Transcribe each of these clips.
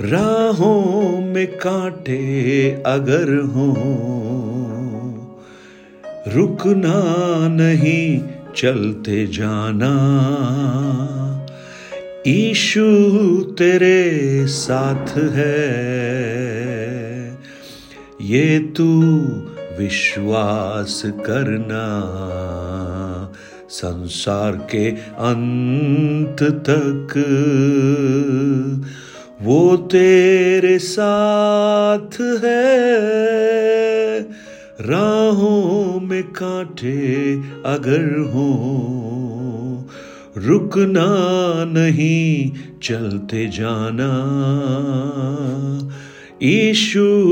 राहों में कांटे अगर हो, रुकना नहीं चलते जाना। ईशु तेरे साथ है, ये तू विश्वास करना। संसार के अंत तक वो तेरे साथ है। राहों में कांटे अगर हो, रुकना नहीं चलते जाना। ईशु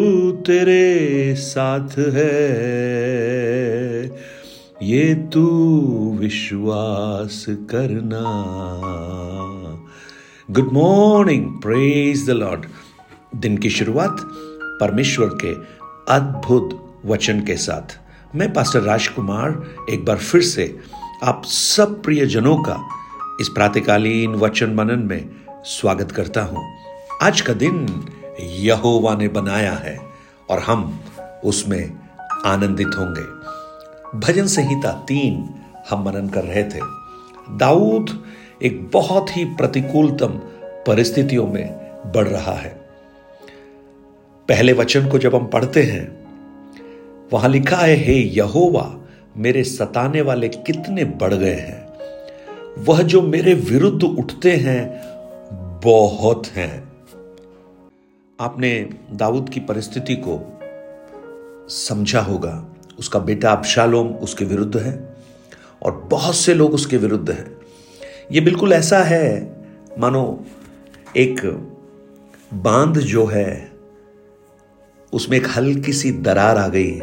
तेरे साथ है। ये तू विश्वास करना। Good morning praise the Lord दिन की शुरुआत परमेश्वर के अद्भुत वचन के साथ। मैं पास्टर राजकुमार एक बार फिर से आप सब प्रियजनों का इस प्रातकालीन वचन मनन में स्वागत करता हूँ। आज का दिन यहोवा ने बनाया है और हम उसमें आनंदित होंगे। भजन संहिता तीन हम मनन कर रहे थे। दाऊद एक बहुत ही प्रतिकूलतम परिस्थितियों में बढ़ रहा है। पहले वचन को जब हम पढ़ते हैं, वहाँ लिखा है, हे यहोवा, मेरे सताने वाले कितने बढ़ गए हैं। वह जो मेरे विरुद्ध उठते हैं, बहुत हैं। आपने दाऊद की परिस्थिति को समझा होगा। उसका बेटा अबशालोम उसके विरुद्ध है और बहुत से लोग उसके विरुद्ध हैं। ये बिल्कुल ऐसा है। मानो, एक बाँध जो है, उसमें एक हल्की सी दरार आ गई।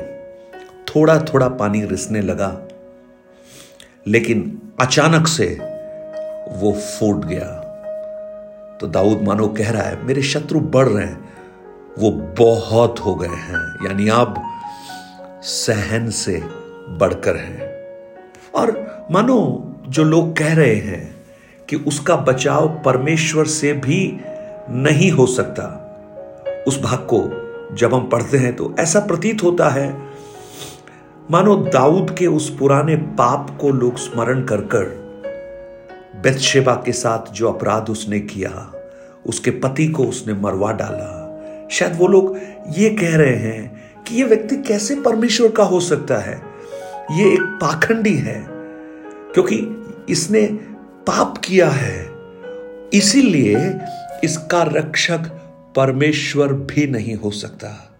थोड़ा थोड़ा पानी रिसने लगा, लेकिन अचानक से वो फूट गया। तो दाऊद मानो कह रहा है, मेरे शत्रु बढ़ रहे हैं, वो बहुत हो गए हैं, यानी अब सहन से बढ़कर हैं। और मानो, जो लोग कह रहे हैं कि उसका बचाव परमेश्वर से भी नहीं हो सकता। उस भाग को जब हम पढ़ते हैं तो ऐसा प्रतीत होता है, मानो दाऊद के उस पुराने पाप को लोग स्मरण कर कर बेतशेबा के साथ जो अपराध उसने किया, उसके पति को उसने मरवा डाला। शायद वो लोग ये कह रहे हैं कि ये व्यक्ति कैसे परमेश्वर का हो सकता है? ये एक पाखंडी है, क्योंकि इसने पाप किया है। इसीलिए इसका रक्षक परमेश्वर भी नहीं हो सकता।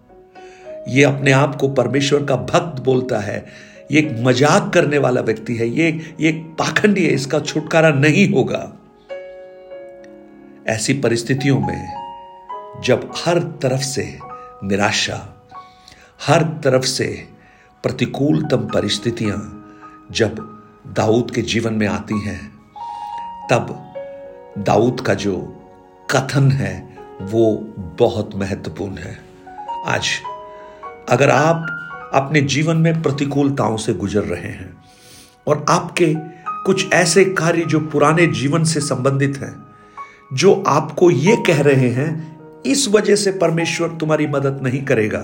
ये अपने आप को परमेश्वर का भक्त बोलता है। ये एक मज़ाक करने वाला व्यक्ति है। ये ये एक पाखंडी है। इसका छुटकारा नहीं होगा। ऐसी परिस्थितियों में जब हर तरफ़ से निराशा, हर तरफ़ से प्रतिकूलतम परिस्थितियाँ जब दाऊद के जीवन में आती हैं तब दाऊद का जो कथन है, वो बहुत महत्वपूर्ण है। आज अगर आप अपने जीवन में प्रतिकूलताओं से गुजर रहे हैं और आपके कुछ ऐसे कार्य जो पुराने जीवन से संबंधित हैं, जो आपको ये कह रहे हैं, इस वजह से परमेश्वर तुम्हारी मदद नहीं करेगा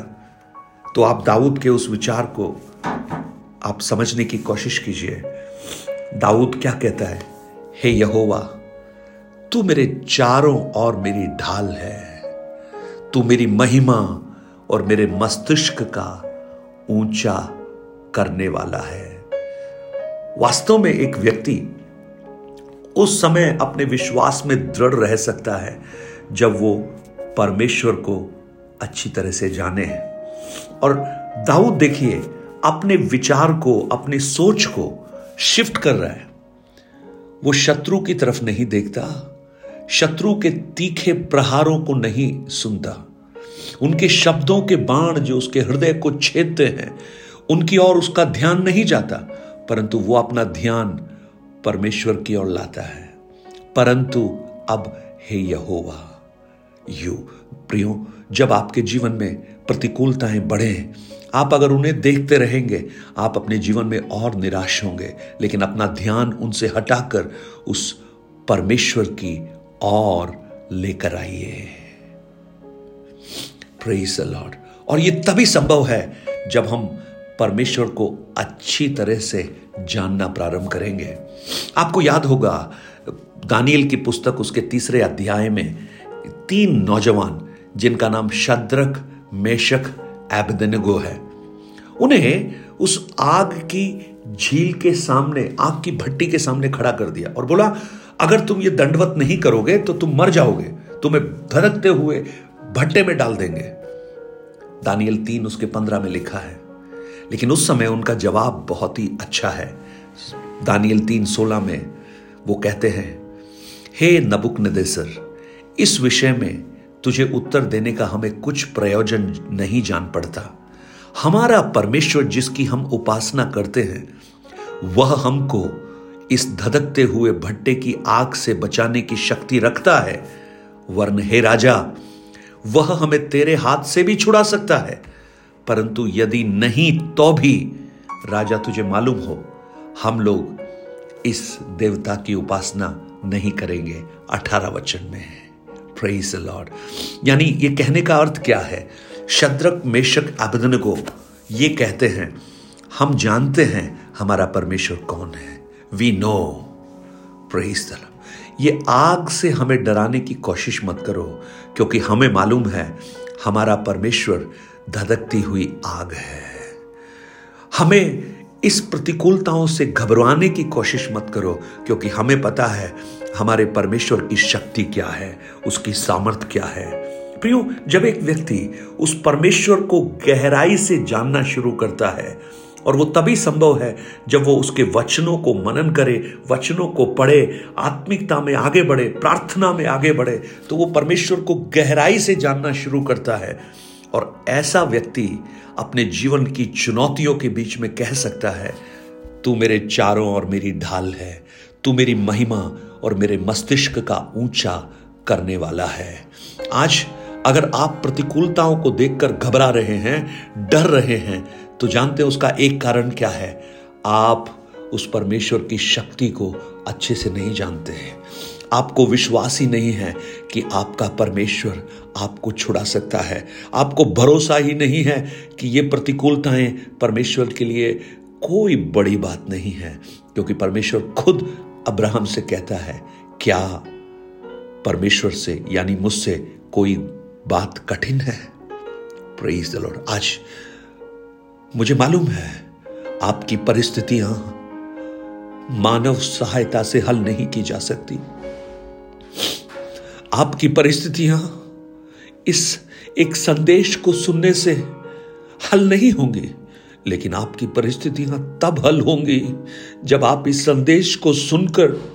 तो आप दाऊद के उस विचार को आप समझने की कोशिश कीजिए। दाऊद क्या कहता है? हे यहोवा, तू मेरे चारों और मेरी ढाल है। तू मेरी महिमा और मेरे मस्तिष्क का ऊँचा करने वाला है। वास्तव में एक व्यक्ति उस समय अपने विश्वास में दृढ़ रह सकता है, जब वो परमेश्वर को अच्छी तरह से जाने। हैं और दाऊद देखिए, अपने विचार को, अपनी सोच को शिफ्ट कर रहा है। वो शत्रु की तरफ़ नहीं देखता, शत्रु के तीखे प्रहारों को नहीं सुनता। उनके शब्दों के बाण जो उसके हृदय को छेदते हैं, उनकी ओर उसका ध्यान नहीं जाता, परंतु वो अपना ध्यान परमेश्वर की ओर लाता है। परंतु अब हे यहोवा, यू प्रियो, जब आपके जीवन में प्रतिकूलताएँ बढ़े। आप अगर उन्हें देखते रहेंगे, आप अपने जीवन में और निराश होंगे। लेकिन अपना ध्यान उनसे हटाकर उस परमेश्वर की और लेकर आइए। लॉर्ड और ये तभी संभव है जब हम परमेश्वर को अच्छी तरह से जानना प्रारंभ करेंगे। आपको याद होगा, दानियल की पुस्तक उसके तीसरे अध्याय में तीन नौजवान, जिनका नाम शद्रक मेशक एबदनगो है। उन्हें उस आग की झील के सामने, आग की भट्टी के सामने खड़ा कर दिया और बोला, अगर तुम ये दंडवत नहीं करोगे तो तुम मर जाओगे। तुम्हें धड़कते हुए भट्टे में डाल देंगे। दानियल तीन उसके पंद्रह में लिखा है। लेकिन उस समय उनका जवाब बहुत ही अच्छा है। दानियल तीन सोलह में वो कहते हैं, हे नबुक इस विषय में तुझे उत्तर देने का हमें कुछ प्रयोजन नहीं जान पड़ता। हमारा परमेश्वर जिसकी हम उपासना करते हैं, वह हमको इस धधकते हुए भट्टे की आग से बचाने की शक्ति रखता है। वर्ण हे राजा, वह हमें तेरे हाथ से भी छुड़ा सकता है, परंतु यदि नहीं तो भी। राजा, तुझे मालूम हो, हम लोग इस देवता की उपासना नहीं करेंगे। अठारह वचन में है। प्रेज लॉर्ड यानी ये कहने का अर्थ क्या है? शद्रक, मेशक आबदन को ये कहते हैं, हम जानते हैं हमारा परमेश्वर कौन है। वी नो प्रेज ये आग से हमें डराने की कोशिश मत करो, क्योंकि हमें मालूम है हमारा परमेश्वर धधकती हुई आग है। हमें इस प्रतिकूलताओं से घबराने की कोशिश मत करो, क्योंकि हमें पता है हमारे परमेश्वर की शक्ति क्या है? उसकी सामर्थ्य क्या है? प्रियो, जब एक व्यक्ति उस परमेश्वर को गहराई से जानना शुरू करता है, और वो तभी संभव है जब वो उसके वचनों को मनन करे, वचनों को पढ़े, आत्मिकता में आगे बढ़े, प्रार्थना में आगे बढ़े तो वो परमेश्वर को गहराई से जानना शुरू करता है। और ऐसा व्यक्ति अपने जीवन की चुनौतियों के बीच में कह सकता है, तू मेरे चारों और मेरी ढाल है तू मेरी महिमा और मेरे मस्तिष्क का ऊँचा करने वाला है। आज अगर आप प्रतिकूलताओं को देखकर घबरा रहे हैं, डर रहे हैं तो जानते हैं उसका एक कारण क्या है? आप उस परमेश्वर की शक्ति को अच्छे से नहीं जानते। हैं आपको विश्वास ही नहीं है कि आपका परमेश्वर आपको छुड़ा सकता है। आपको भरोसा ही नहीं है कि ये प्रतिकूलताएँ परमेश्वर के लिए कोई बड़ी बात नहीं है, क्योंकि परमेश्वर खुद अब्राहम से कहता है, क्या परमेश्वर से, यानी मुझसे कोई बात कठिन है? प्रेज द लॉर्ड आज मुझे मालूम है, आपकी परिस्थितियाँ मानव सहायता से हल नहीं की जा सकती। आपकी परिस्थितियाँ इस एक संदेश को सुनने से हल नहीं होंगी। लेकिन आपकी परिस्थितियाँ तब हल होंगी जब आप इस संदेश को सुनकर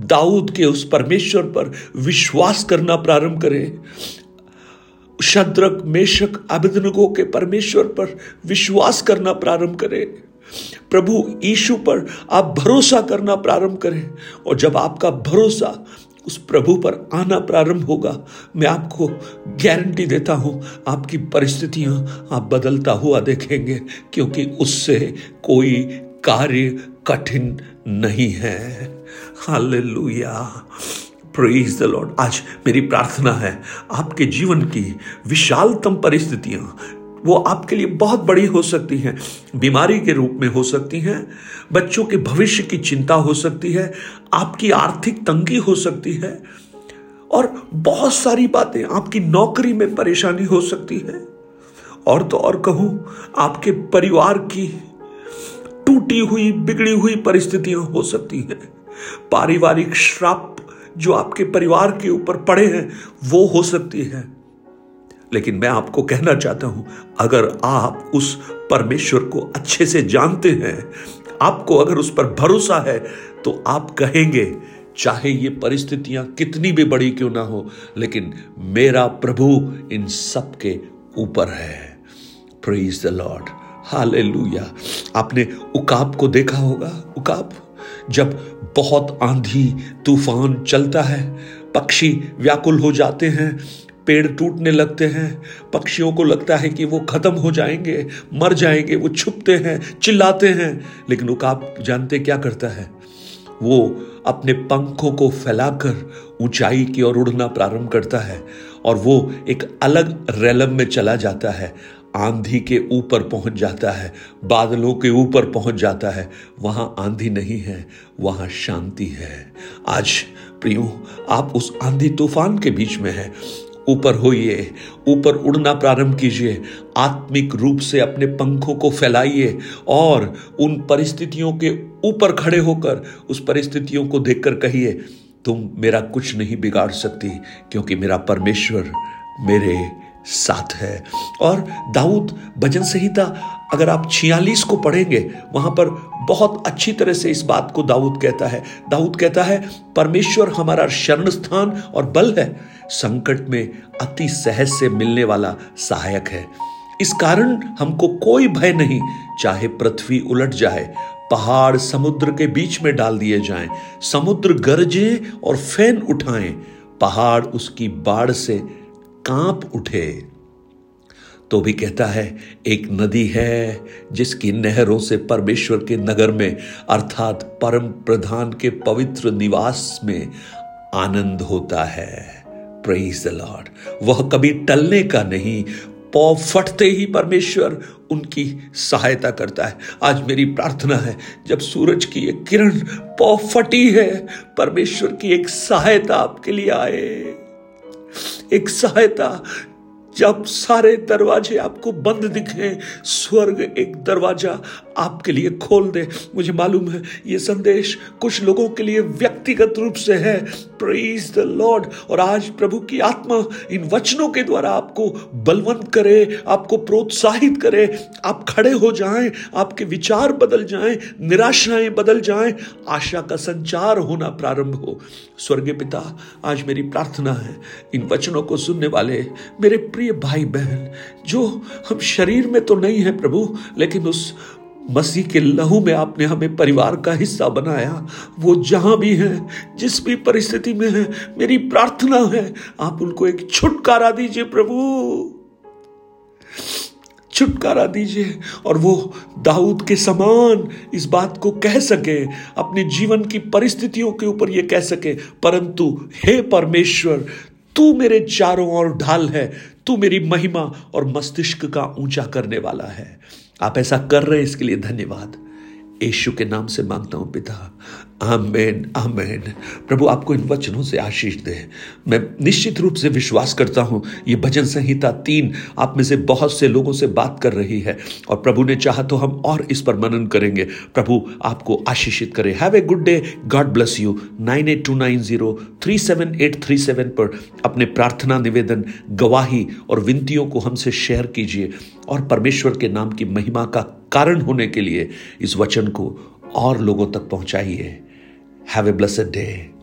दाऊद के उस परमेश्वर पर विश्वास करना प्रारंभ करें। शद्रक, मेशक अभिदनगो के परमेश्वर पर विश्वास करना प्रारंभ करें। प्रभु यीशु पर आप भरोसा करना प्रारंभ करें और जब आपका भरोसा उस प्रभु पर आना प्रारंभ होगा। मैं आपको गारंटी देता हूँ, आपकी परिस्थितियाँ आप बदलता हुआ देखेंगे, क्योंकि उससे कोई कार्य कठिन नहीं है। हालेलुया। प्रेज द लॉर्ड आज मेरी प्रार्थना है, आपके जीवन की विशालतम परिस्थितियाँ वो आपके लिए बहुत बड़ी हो सकती हैं। बीमारी के रूप में हो सकती हैं, बच्चों के भविष्य की चिंता हो सकती है, आपकी आर्थिक तंगी हो सकती है, और बहुत सारी बातें, आपकी नौकरी में परेशानी हो सकती है। और तो और कहूँ, आपके परिवार की टूटी हुई, बिगड़ी हुई परिस्थितियाँ हो सकती हैं। पारिवारिक श्राप जो आपके परिवार के ऊपर पड़े हैं, वो हो सकती है। लेकिन मैं आपको कहना चाहता हूँ, अगर आप उस परमेश्वर को अच्छे से जानते हैं, आपको अगर उस पर भरोसा है तो आप कहेंगे, चाहे ये परिस्थितियाँ कितनी भी बड़ी क्यों ना हो, लेकिन मेरा प्रभु इन सब के ऊपर है। प्रेज द लॉर्ड हालेलुया आपने उकाब को देखा होगा? उकाब, जब बहुत आंधी तूफ़ान चलता है, पक्षी व्याकुल हो जाते हैं पेड़ टूटने लगते हैं। पक्षियों को लगता है कि वो खत्म हो जाएँगे, मर जाएँगे, वो छुपते हैं, चिल्लाते हैं। लेकिन उकाब जानते क्या करता है? वो अपने पंखों को फैलाकर ऊंचाई की ओर उड़ना प्रारंभ करता है और वो एक अलग रैलम में चला जाता है। आंधी के ऊपर पहुँच जाता है, बादलों के ऊपर पहुँच जाता है। वहाँ आंधी नहीं है, वहाँ शांति है। आज प्रियो, आप उस आंधी तूफ़ान के बीच में हैं। ऊपर होइए, ऊपर उड़ना प्रारंभ कीजिए, आत्मिक रूप से अपने पंखों को फैलाइए और उन परिस्थितियों के ऊपर खड़े होकर उस परिस्थितियों को देखकर कहिए, तुम मेरा कुछ नहीं बिगाड़ सकती, क्योंकि मेरा परमेश्वर मेरे साथ है। और दाऊद भजन संहिता, अगर आप छियालीस को पढ़ेंगे, वहाँ पर बहुत अच्छी तरह से इस बात को दाऊद कहता है। दाऊद कहता है, परमेश्वर हमारा शरण स्थान और बल है संकट में अति सहज से मिलने वाला सहायक है। इस कारण हमको कोई भय नहीं चाहे पृथ्वी उलट जाए पहाड़ समुद्र के बीच में डाल दिए जाएँ, समुद्र गरजे और फ़ैन उठाएँ पहाड़ उसकी बाढ़ से काँप उठे। तो भी कहता है एक नदी है जिसकी नहरों से परमेश्वर के नगर में अर्थात परम प्रधान के पवित्र निवास में आनंद होता है। प्रेज द लॉर्ड वह कभी टलने का नहीं, पौ फटते ही परमेश्वर उनकी सहायता करता है। आज मेरी प्रार्थना है, जब सूरज की एक किरण पौ फटी है, परमेश्वर की एक सहायता आपके लिए आए। एक सहायता, जब सारे दरवाजे आपको बंद दिखे, स्वर्ग एक दरवाज़ा आपके लिए खोल दे। मुझे मालूम है, ये संदेश कुछ लोगों के लिए व्यक्तिगत रूप से है। प्रेज द लॉर्ड और आज प्रभु की आत्मा इन वचनों के द्वारा आपको बलवंत करे, आपको प्रोत्साहित करे। आप खड़े हो जाएँ, आपके विचार बदल जाएँ, निराशाएँ बदल जाएँ, आशा का संचार होना प्रारंभ हो। स्वर्गीय पिता, आज मेरी प्रार्थना है, इन वचनों को सुनने वाले मेरे प्रिय भाई बहन जो हम शरीर में तो नहीं है प्रभु, लेकिन उस मसीह के लहू में आपने हमें परिवार का हिस्सा बनाया। वो जहाँ भी है, जिस भी परिस्थिति में है, मेरी प्रार्थना है, आप उनको एक छुटकारा दीजिए प्रभु। छुटकारा दीजिए और वो दाऊद के समान इस बात को कह सके, अपने जीवन की परिस्थितियों के ऊपर ये कह सके, परंतु हे परमेश्वर, तू मेरे चारों ओर ढाल है, तू मेरी महिमा और मस्तिष्क का ऊँचा करने वाला है। आप ऐसा कर रहे हैं इसके लिए धन्यवाद। यीशु के नाम से माँगता हूँ, पिता। आमेन आमेन। प्रभु, आपको इन वचनों से आशीष दे। मैं निश्चित रूप से विश्वास करता हूँ, ये भजन संहिता तीन आप में से बहुत से लोगों से बात कर रही है, और प्रभु ने चाहा तो हम और इस पर मनन करेंगे। प्रभु, आपको आशीषित करें। Have a good day God bless you nine eight two nine zero three seven eight three seven पर अपने प्रार्थना निवेदन, गवाही और विनतियों को हमसे शेयर कीजिए, और परमेश्वर के नाम की महिमा का कारण होने के लिए इस वचन को और लोगों तक पहुंचाइए हैव ए ब्लसड day.